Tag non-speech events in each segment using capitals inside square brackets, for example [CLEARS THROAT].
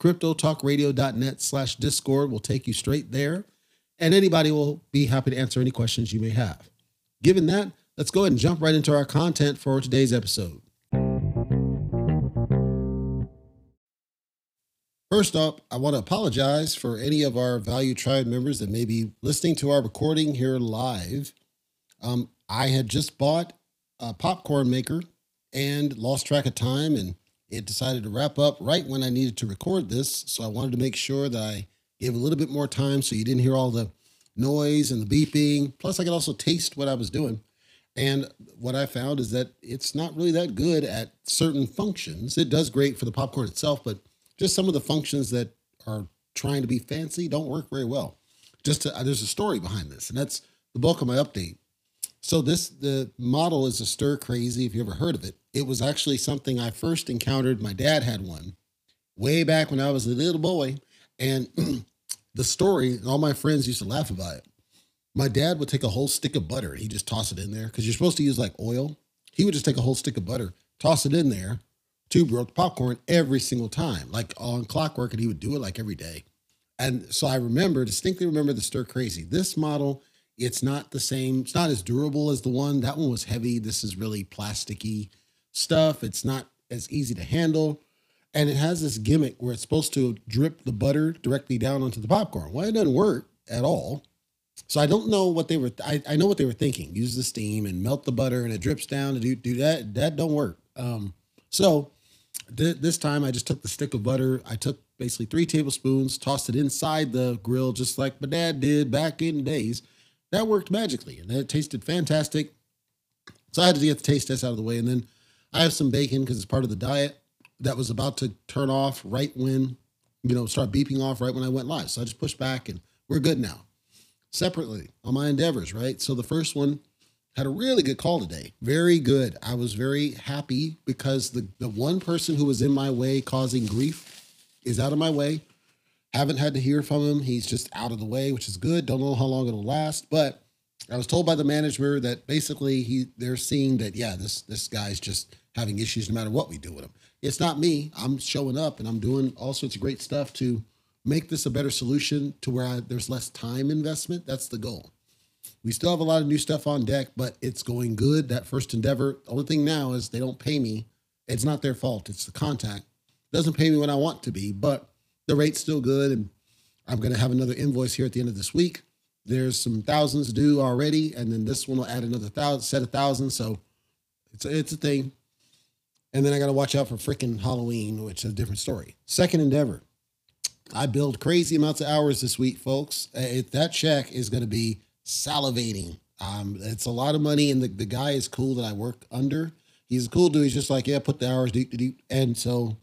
CryptoTalkRadio.net slash Discord will take you straight there. And anybody will be happy to answer any questions you may have. Given that, let's go ahead and jump right into our content for today's episode. First up, I want to apologize for any of our Value Tribe members that may be listening to our recording here live. Um, I had just bought a popcorn maker and lost track of time, and it decided to wrap up right when I needed to record this. So I wanted to make sure that I gave a little bit more time so you didn't hear all the noise and the beeping. Plus, I could also taste what I was doing. And what I found is that it's not really that good at certain functions. It does great for the popcorn itself, but just some of the functions that are trying to be fancy don't work very well. Just to, there's a story behind this, and that's the bulk of my update. So this the model is a stir crazy. If you ever heard of it, it was actually something I first encountered. My dad had one way back when I was a little boy, and [CLEARS THROAT] the story. All my friends used to laugh about it. My dad would take a whole stick of butter he just toss it in there because you're supposed to use like oil. He would just take a whole stick of butter, toss it in there, two broke popcorn every single time, like on clockwork, and he would do it like every day. And so I remember, distinctly remember the stir crazy. This model, it's not the same, it's not as durable as the one. That one was heavy. This is really plasticky stuff. It's not as easy to handle. And it has this gimmick where it's supposed to drip the butter directly down onto the popcorn. Well, it doesn't work at all. So I don't know what they were. I, I know what they were thinking. Use the steam and melt the butter, and it drips down. To do do that, that don't work. Um, so this time I just took the stick of butter. I took basically three tablespoons, tossed it inside the grill, just like my dad did back in the days. That worked magically, and it tasted fantastic. So I had to get the taste test out of the way, and then I have some bacon because it's part of the diet that was about to turn off right when, you know, start beeping off right when I went live. So I just pushed back, and we're good now. Separately on my endeavors, right? So the first one had a really good call today. Very good. I was very happy because the, the one person who was in my way causing grief is out of my way. Haven't had to hear from him. He's just out of the way, which is good. Don't know how long it'll last, but I was told by the manager that basically he they're seeing that yeah, this this guy's just having issues no matter what we do with him. It's not me. I'm showing up and I'm doing all sorts of great stuff to make this a better solution to where I, there's less time investment. That's the goal. We still have a lot of new stuff on deck, but it's going good. That first endeavor. The only thing now is they don't pay me. It's not their fault. It's the contact. It doesn't pay me when I want to be, but the rate's still good. And I'm going to have another invoice here at the end of this week. There's some thousands due already, and then this one will add another thousand, set of thousands. So it's a, it's a thing. And then I got to watch out for freaking Halloween, which is a different story. Second endeavor. I build crazy amounts of hours this week, folks. It, that check is going to be salivating. Um, it's a lot of money, and the, the guy is cool that I work under. He's a cool dude. He's just like, yeah, put the hours deep, deep. And so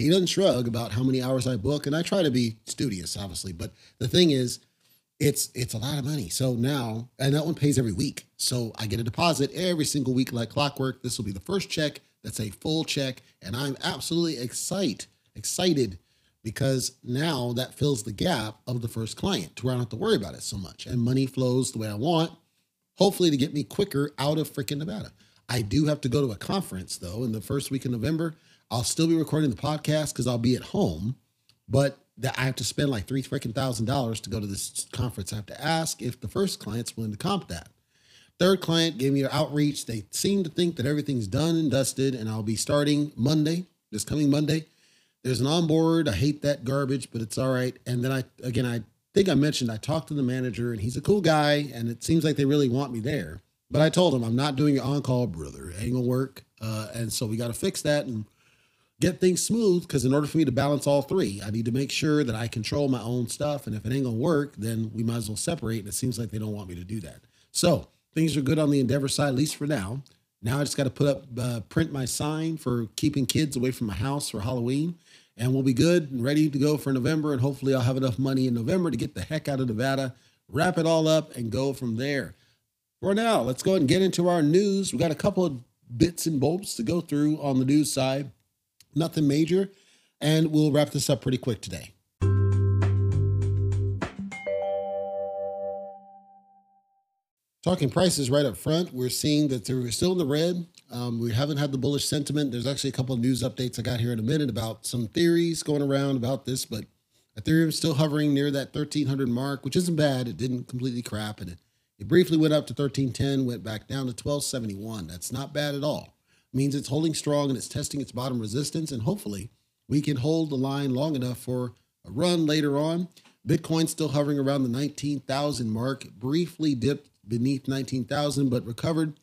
he doesn't shrug about how many hours I book. And I try to be studious, obviously. But the thing is, it's it's a lot of money. So now, and that one pays every week. So I get a deposit every single week like clockwork. This will be the first check that's a full check. And I'm absolutely excited, excited because now that fills the gap of the first client to where I don't have to worry about it so much. And money flows the way I want. hopefully to get me quicker out of freaking Nevada. I do have to go to a conference though in the first week of November. I'll still be recording the podcast because I'll be at home, but that I have to spend like three freaking thousand dollars to go to this conference. I have to ask if the first client's willing to comp that. Third client gave me an outreach. They seem to think that everything's done and dusted, and I'll be starting Monday, this coming Monday. There's an onboard. I hate that garbage, but it's all right. And then I, again, I think I mentioned I talked to the manager, and he's a cool guy, and it seems like they really want me there. But I told him I'm not doing it on call, brother. It ain't gonna work. Uh, and so we got to fix that and get things smooth. Because in order for me to balance all three, I need to make sure that I control my own stuff. And if it ain't gonna work, then we might as well separate. And it seems like they don't want me to do that. So things are good on the Endeavor side, at least for now. Now I just got to put up, uh, print my sign for keeping kids away from my house for Halloween, and we'll be good and ready to go for November. And hopefully, I'll have enough money in November to get the heck out of Nevada, wrap it all up, and go from there. For now, let's go ahead and get into our news. We got a couple of bits and bolts to go through on the news side, nothing major, and we'll wrap this up pretty quick today. Talking prices right up front, we're seeing that they're still in the red. Um, we haven't had the bullish sentiment. There's actually a couple of news updates I got here in a minute about some theories going around about this, but Ethereum is still hovering near that 1300 mark, which isn't bad. It didn't completely crap, and it, it briefly went up to 1310, went back down to 1271. That's not bad at all. Means it's holding strong and it's testing its bottom resistance, and hopefully we can hold the line long enough for a run later on. Bitcoin still hovering around the 19,000 mark, briefly dipped beneath 19,000 but recovered.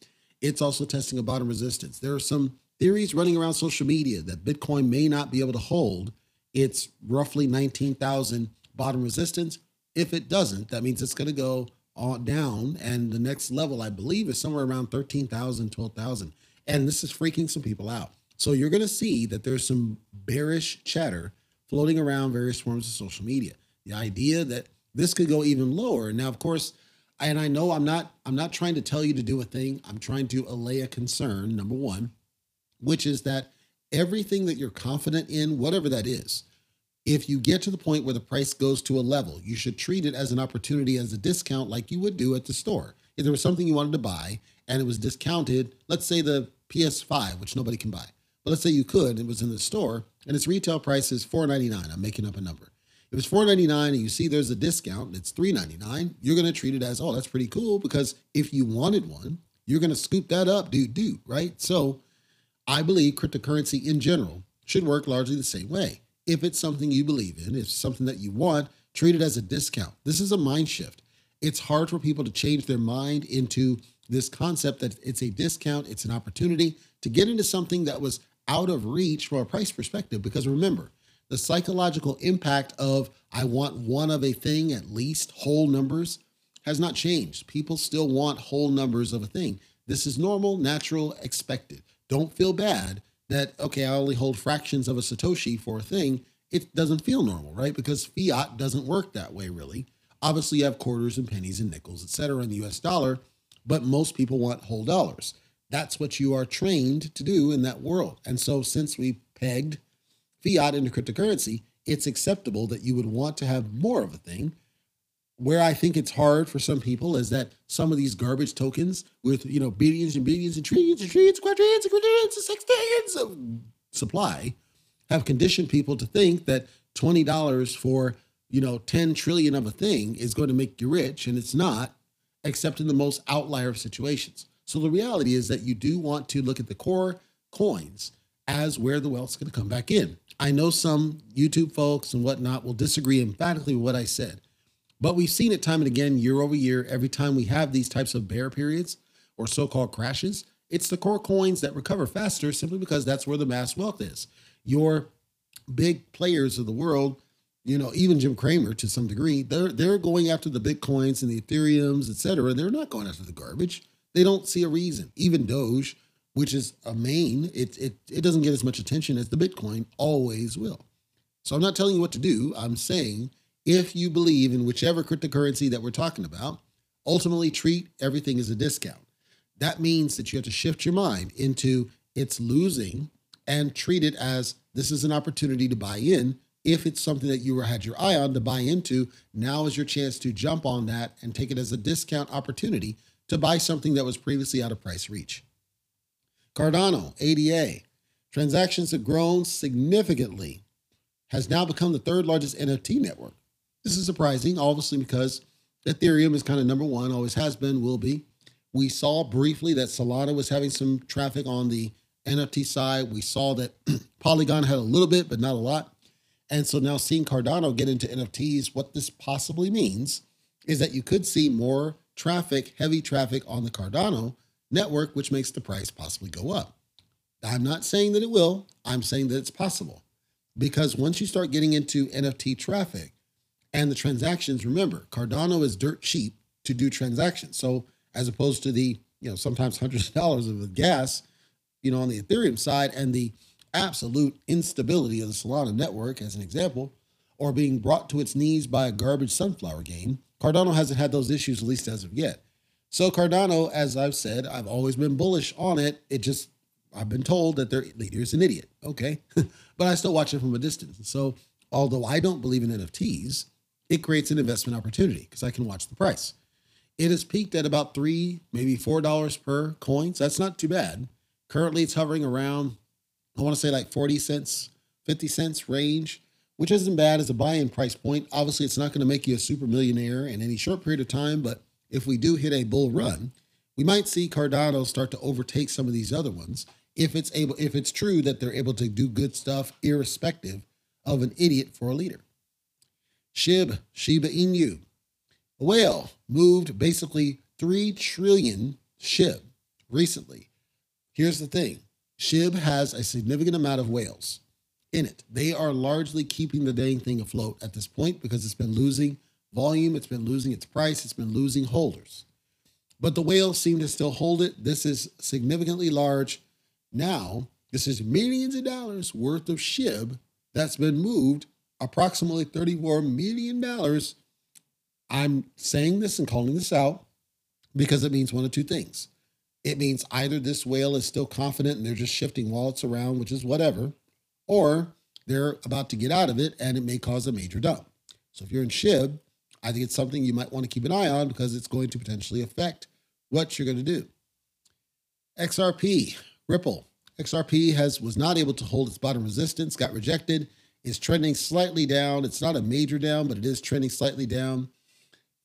It's also testing a bottom resistance. There are some theories running around social media that Bitcoin may not be able to hold its roughly 19,000 bottom resistance. If it doesn't, that means it's going to go on down. And the next level, I believe, is somewhere around 13,000, 12,000. And this is freaking some people out. So you're going to see that there's some bearish chatter floating around various forms of social media. The idea that this could go even lower. Now, of course, and I know I'm not I'm not trying to tell you to do a thing. I'm trying to allay a concern, number 1, which is that everything that you're confident in, whatever that is, if you get to the point where the price goes to a level, you should treat it as an opportunity as a discount like you would do at the store. If there was something you wanted to buy and it was discounted, let's say the PS5, which nobody can buy. But let's say you could, it was in the store and its retail price is $4.99. I'm making up a number. If it's $4.99 and you see there's a discount, it's $3.99, you're to treat it as, oh, that's pretty cool because if you wanted one, you're to scoop that up, dude, dude, right? So I believe cryptocurrency in general should work largely the same way. If it's something you believe in, if it's something that you want, treat it as a discount. This is a mind shift. It's hard for people to change their mind into this concept that it's a discount, it's an opportunity to get into something that was out of reach from a price perspective. Because remember, the psychological impact of I want one of a thing, at least whole numbers, has not changed. People still want whole numbers of a thing. This is normal, natural, expected. Don't feel bad that, okay, I only hold fractions of a Satoshi for a thing. It doesn't feel normal, right? Because fiat doesn't work that way, really. Obviously, you have quarters and pennies and nickels, et cetera, in the US dollar, but most people want whole dollars. That's what you are trained to do in that world. And so, since we pegged fiat into cryptocurrency, it's acceptable that you would want to have more of a thing. Where I think it's hard for some people is that some of these garbage tokens with you know billions and billions and trillions and trillions, quadrillions and quadrillions and sextillions of supply have conditioned people to think that twenty dollars for you know 10 trillion of a thing is going to make you rich and it's not except in the most outlier of situations so the reality is that you do want to look at the core coins as where the wealth's going to come back in I know some YouTube folks and whatnot will disagree emphatically with what I said, but we've seen it time and again, year over year, every time we have these types of bear periods or so called crashes. It's the core coins that recover faster simply because that's where the mass wealth is. Your big players of the world, you know, even Jim Cramer to some degree, they're they're going after the bitcoins and the ethereums, et cetera. They're not going after the garbage. They don't see a reason. Even Doge, which is a main, it, it, it doesn't get as much attention as the Bitcoin always will. So I'm not telling you what to do. I'm saying if you believe in whichever cryptocurrency that we're talking about, ultimately treat everything as a discount. That means that you have to shift your mind into it's losing and treat it as this is an opportunity to buy in. If it's something that you had your eye on to buy into, now is your chance to jump on that and take it as a discount opportunity to buy something that was previously out of price reach. Cardano, ADA, transactions have grown significantly, has now become the third largest NFT network. This is surprising, obviously, because Ethereum is kind of number one, always has been, will be. We saw briefly that Solana was having some traffic on the NFT side. We saw that [CLEARS THROAT] Polygon had a little bit, but not a lot. And so now seeing Cardano get into NFTs, what this possibly means is that you could see more traffic, heavy traffic on the Cardano network, which makes the price possibly go up. I'm not saying that it will, I'm saying that it's possible. Because once you start getting into NFT traffic and the transactions, remember, Cardano is dirt cheap to do transactions. So as opposed to the, you know, sometimes hundreds of dollars of gas, you know, on the Ethereum side and the absolute instability of the Solana network, as an example, or being brought to its knees by a garbage sunflower game, Cardano hasn't had those issues, at least as of yet. So Cardano, as I've said, I've always been bullish on it. It just, I've been told that their leader is an idiot. Okay. [LAUGHS] but I still watch it from a distance. So although I don't believe in NFTs, it creates an investment opportunity because I can watch the price. It has peaked at about three, maybe four dollars per coin. So that's not too bad. Currently, it's hovering around, I want to say like 40 cents, 50 cents range, which isn't bad as a buy-in price point. Obviously, it's not going to make you a super millionaire in any short period of time, but if we do hit a bull run, we might see Cardano start to overtake some of these other ones if it's able if it's true that they're able to do good stuff irrespective of an idiot for a leader. SHIB, Shiba Inu, a whale moved basically 3 trillion SHIB recently. Here's the thing SHIB has a significant amount of whales in it. They are largely keeping the dang thing afloat at this point because it's been losing volume, it's been losing its price, it's been losing holders. But the whales seem to still hold it. This is significantly large. Now, this is millions of dollars worth of SHIB that's been moved, approximately $34 million. I'm saying this and calling this out because it means one of two things. It means either this whale is still confident and they're just shifting wallets around, which is whatever, or they're about to get out of it and it may cause a major dump. So if you're in SHIB, I think it's something you might want to keep an eye on because it's going to potentially affect what you're going to do. XRP, Ripple. XRP has was not able to hold its bottom resistance, got rejected, is trending slightly down. It's not a major down, but it is trending slightly down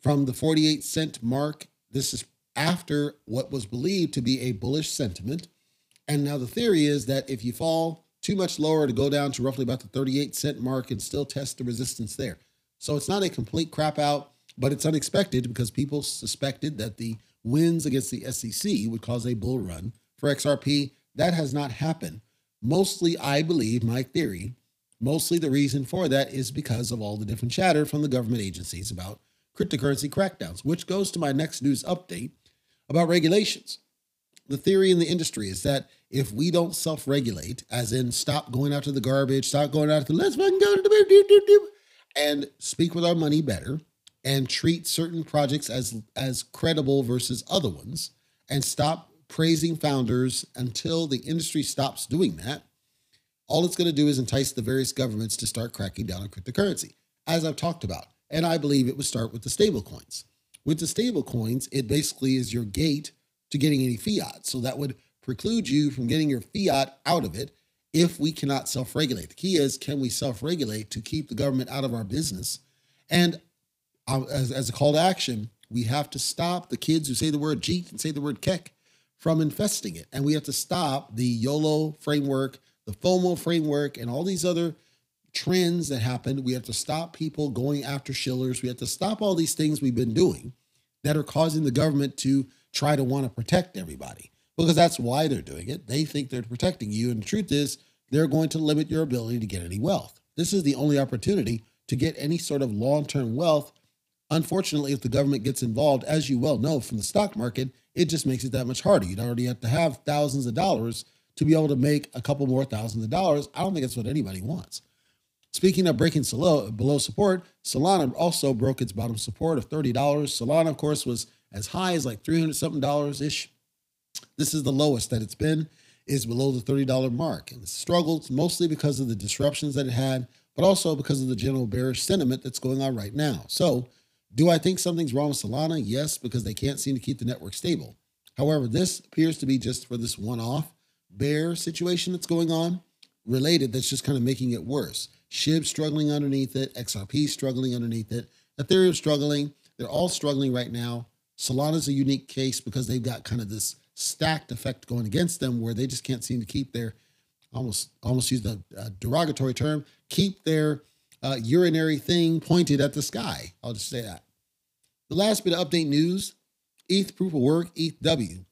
from the 48 cent mark. This is after what was believed to be a bullish sentiment. And now the theory is that if you fall too much lower to go down to roughly about the 38 cent mark and still test the resistance there. So it's not a complete crap out, but it's unexpected because people suspected that the wins against the SEC would cause a bull run for XRP. That has not happened. Mostly, I believe, my theory, mostly the reason for that is because of all the different chatter from the government agencies about cryptocurrency crackdowns, which goes to my next news update about regulations. The theory in the industry is that if we don't self regulate, as in stop going out to the garbage, stop going out to the let's fucking go to the and speak with our money better and treat certain projects as as credible versus other ones and stop praising founders until the industry stops doing that all it's going to do is entice the various governments to start cracking down on cryptocurrency as i've talked about and i believe it would start with the stable coins with the stable coins it basically is your gate to getting any fiat so that would preclude you from getting your fiat out of it if we cannot self regulate. The key is can we self regulate to keep the government out of our business? And uh, as, as a call to action, we have to stop the kids who say the word JEET and say the word KEK from infesting it. And we have to stop the YOLO framework, the FOMO framework, and all these other trends that happened. We have to stop people going after shillers. We have to stop all these things we've been doing that are causing the government to try to want to protect everybody because that's why they're doing it. They think they're protecting you. And the truth is, they're going to limit your ability to get any wealth. This is the only opportunity to get any sort of long term wealth. Unfortunately, if the government gets involved, as you well know from the stock market, it just makes it that much harder. You'd already have to have thousands of dollars to be able to make a couple more thousands of dollars. I don't think that's what anybody wants. Speaking of breaking below support, Solana also broke its bottom support of $30. Solana, of course, was as high as like 300 something dollars ish this is the lowest that it's been, is below the $30 mark. And it struggled mostly because of the disruptions that it had, but also because of the general bearish sentiment that's going on right now. So Do I think something's wrong with Solana? Yes, because they can't seem to keep the network stable. However, this appears to be just for this one off bear situation that's going on, related, that's just kind of making it worse. SHIB struggling underneath it, XRP struggling underneath it, Ethereum struggling. They're all struggling right now. Solana's a unique case because they've got kind of this stacked effect going against them where they just can't seem to keep their almost almost use the uh, derogatory term keep their uh, urinary thing pointed at the sky. I'll just say that. The last bit of update news ETH proof of work, ETHW.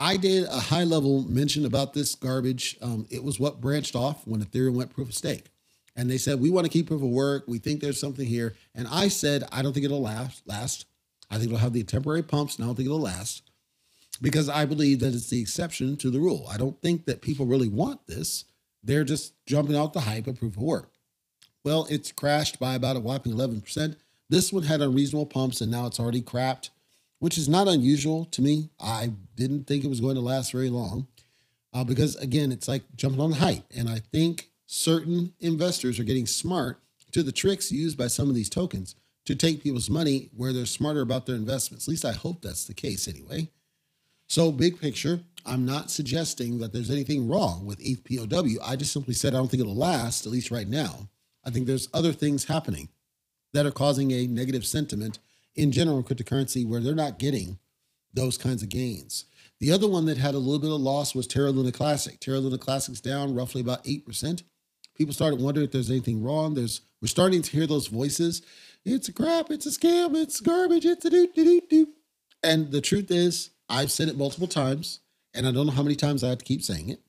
I did a high level mention about this garbage. Um, it was what branched off when Ethereum went proof of stake. And they said, we want to keep proof of work. We think there's something here. And I said, I don't think it'll last. last. I think it'll have the temporary pumps, and I don't think it'll last because I believe that it's the exception to the rule. I don't think that people really want this. They're just jumping out the hype of proof of work. Well, it's crashed by about a whopping 11%. This one had unreasonable pumps and now it's already crapped, which is not unusual to me. I didn't think it was going to last very long uh, because, again, it's like jumping on the hype. And I think certain investors are getting smart to the tricks used by some of these tokens to take people's money where they're smarter about their investments. At least I hope that's the case anyway. So, big picture, I'm not suggesting that there's anything wrong with ETH POW. I just simply said I don't think it'll last, at least right now. I think there's other things happening that are causing a negative sentiment in general cryptocurrency where they're not getting those kinds of gains. The other one that had a little bit of loss was Terra Luna Classic. Terra Luna Classic's down roughly about 8%. People started wondering if there's anything wrong. There's we're starting to hear those voices. It's a crap, it's a scam, it's garbage, it's a doo doo doo doo. And the truth is, I've said it multiple times, and I don't know how many times I have to keep saying it.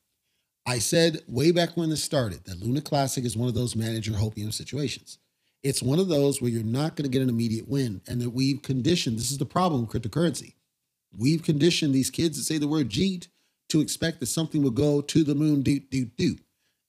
I said way back when this started that Luna Classic is one of those manager hopium situations. It's one of those where you're not going to get an immediate win, and that we've conditioned. This is the problem with cryptocurrency. We've conditioned these kids to say the word "jeet" to expect that something will go to the moon, do do do,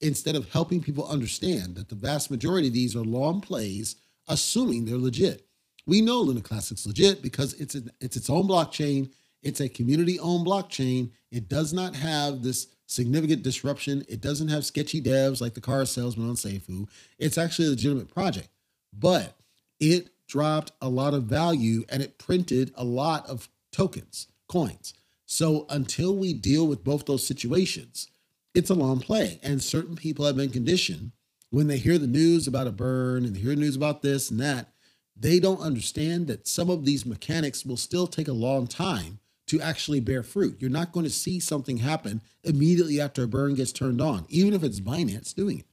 instead of helping people understand that the vast majority of these are long plays, assuming they're legit. We know Luna Classic's legit because it's a, it's its own blockchain. It's a community-owned blockchain. It does not have this significant disruption. It doesn't have sketchy devs like the car salesman on Seifu. It's actually a legitimate project, but it dropped a lot of value and it printed a lot of tokens, coins. So until we deal with both those situations, it's a long play. And certain people have been conditioned when they hear the news about a burn and they hear news about this and that, they don't understand that some of these mechanics will still take a long time to actually bear fruit. You're not going to see something happen immediately after a burn gets turned on, even if it's Binance doing it.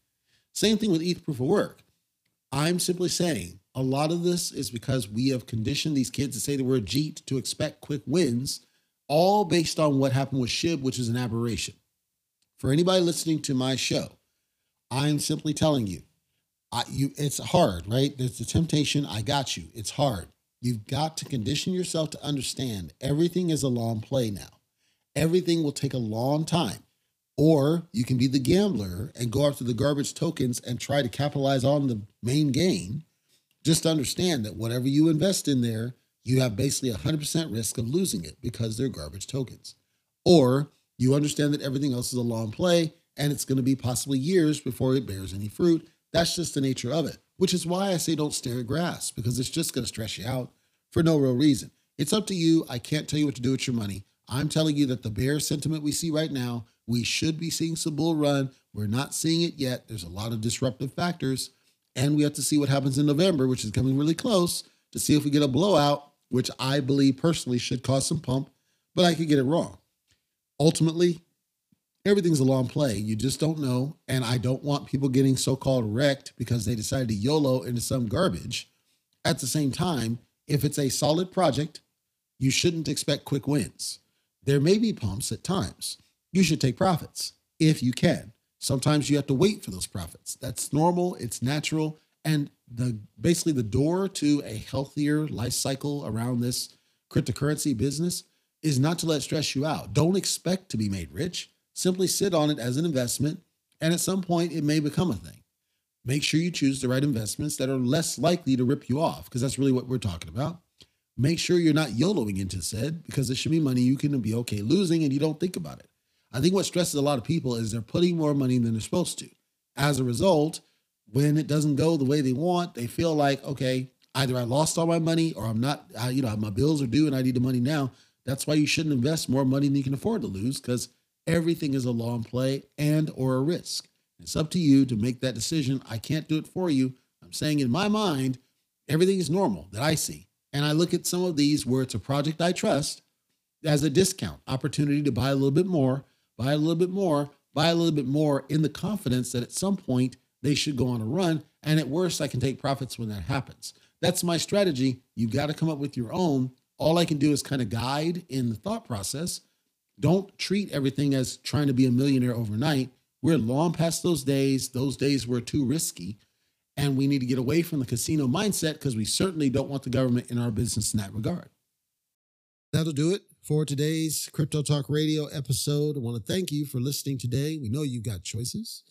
Same thing with ETH proof of work. I'm simply saying a lot of this is because we have conditioned these kids to say the word JEET to expect quick wins, all based on what happened with SHIB, which is an aberration. For anybody listening to my show, I'm simply telling you, I, you it's hard, right? There's the temptation. I got you. It's hard. You've got to condition yourself to understand everything is a long play now. Everything will take a long time. Or you can be the gambler and go after the garbage tokens and try to capitalize on the main gain. Just understand that whatever you invest in there, you have basically 100% risk of losing it because they're garbage tokens. Or you understand that everything else is a long play and it's going to be possibly years before it bears any fruit. That's just the nature of it which is why I say don't stare at grass because it's just going to stress you out for no real reason. It's up to you. I can't tell you what to do with your money. I'm telling you that the bear sentiment we see right now, we should be seeing some bull run. We're not seeing it yet. There's a lot of disruptive factors. And we have to see what happens in November, which is coming really close, to see if we get a blowout, which I believe personally should cause some pump, but I could get it wrong. Ultimately, everything's a long play. You just don't know. And I don't want people getting so called wrecked because they decided to YOLO into some garbage. At the same time, if it's a solid project, you shouldn't expect quick wins. There may be pumps at times. You should take profits if you can. Sometimes you have to wait for those profits. That's normal, it's natural. And the basically the door to a healthier life cycle around this cryptocurrency business is not to let stress you out. Don't expect to be made rich Simply sit on it as an investment, and at some point, it may become a thing. Make sure you choose the right investments that are less likely to rip you off, because that's really what we're talking about. Make sure you're not YOLOing into said, because it should be money you can be okay losing and you don't think about it. I think what stresses a lot of people is they're putting more money than they're supposed to. As a result, when it doesn't go the way they want, they feel like, okay, Either I lost all my money or I'm not, I, you know, my bills are due and I need the money now. That's why you shouldn't invest more money than you can afford to lose because everything is a long play and or a risk. It's up to you to make that decision. I can't do it for you. I'm saying in my mind, everything is normal that I see. And I look at some of these where it's a project I trust as a discount opportunity to buy a little bit more, buy a little bit more, buy a little bit more in the confidence that at some point they should go on a run. And at worst, I can take profits when that happens. That's my strategy. You've got to come up with your own. All I can do is kind of guide in the thought process. Don't treat everything as trying to be a millionaire overnight. We're long past those days. Those days were too risky. And we need to get away from the casino mindset because we certainly don't want the government in our business in that regard. That'll do it for today's Crypto Talk Radio episode. I want to thank you for listening today. We know you've got choices.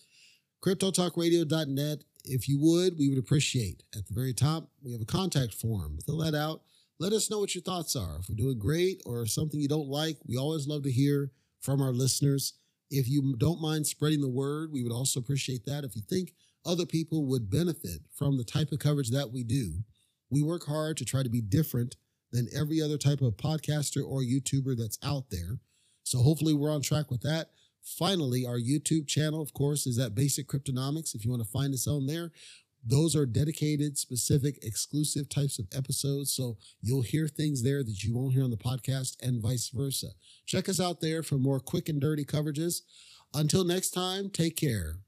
CryptoTalkRadio.net. If you would, we would appreciate. At the very top, we have a contact form. Fill that out. Let us know what your thoughts are. If we're doing great or something you don't like, we always love to hear from our listeners. If you don't mind spreading the word, we would also appreciate that. If you think other people would benefit from the type of coverage that we do, we work hard to try to be different than every other type of podcaster or YouTuber that's out there. So hopefully we're on track with that. Finally, our YouTube channel, of course, is at Basic Cryptonomics. If you want to find us on there, those are dedicated, specific, exclusive types of episodes. So you'll hear things there that you won't hear on the podcast and vice versa. Check us out there for more quick and dirty coverages. Until next time, take care.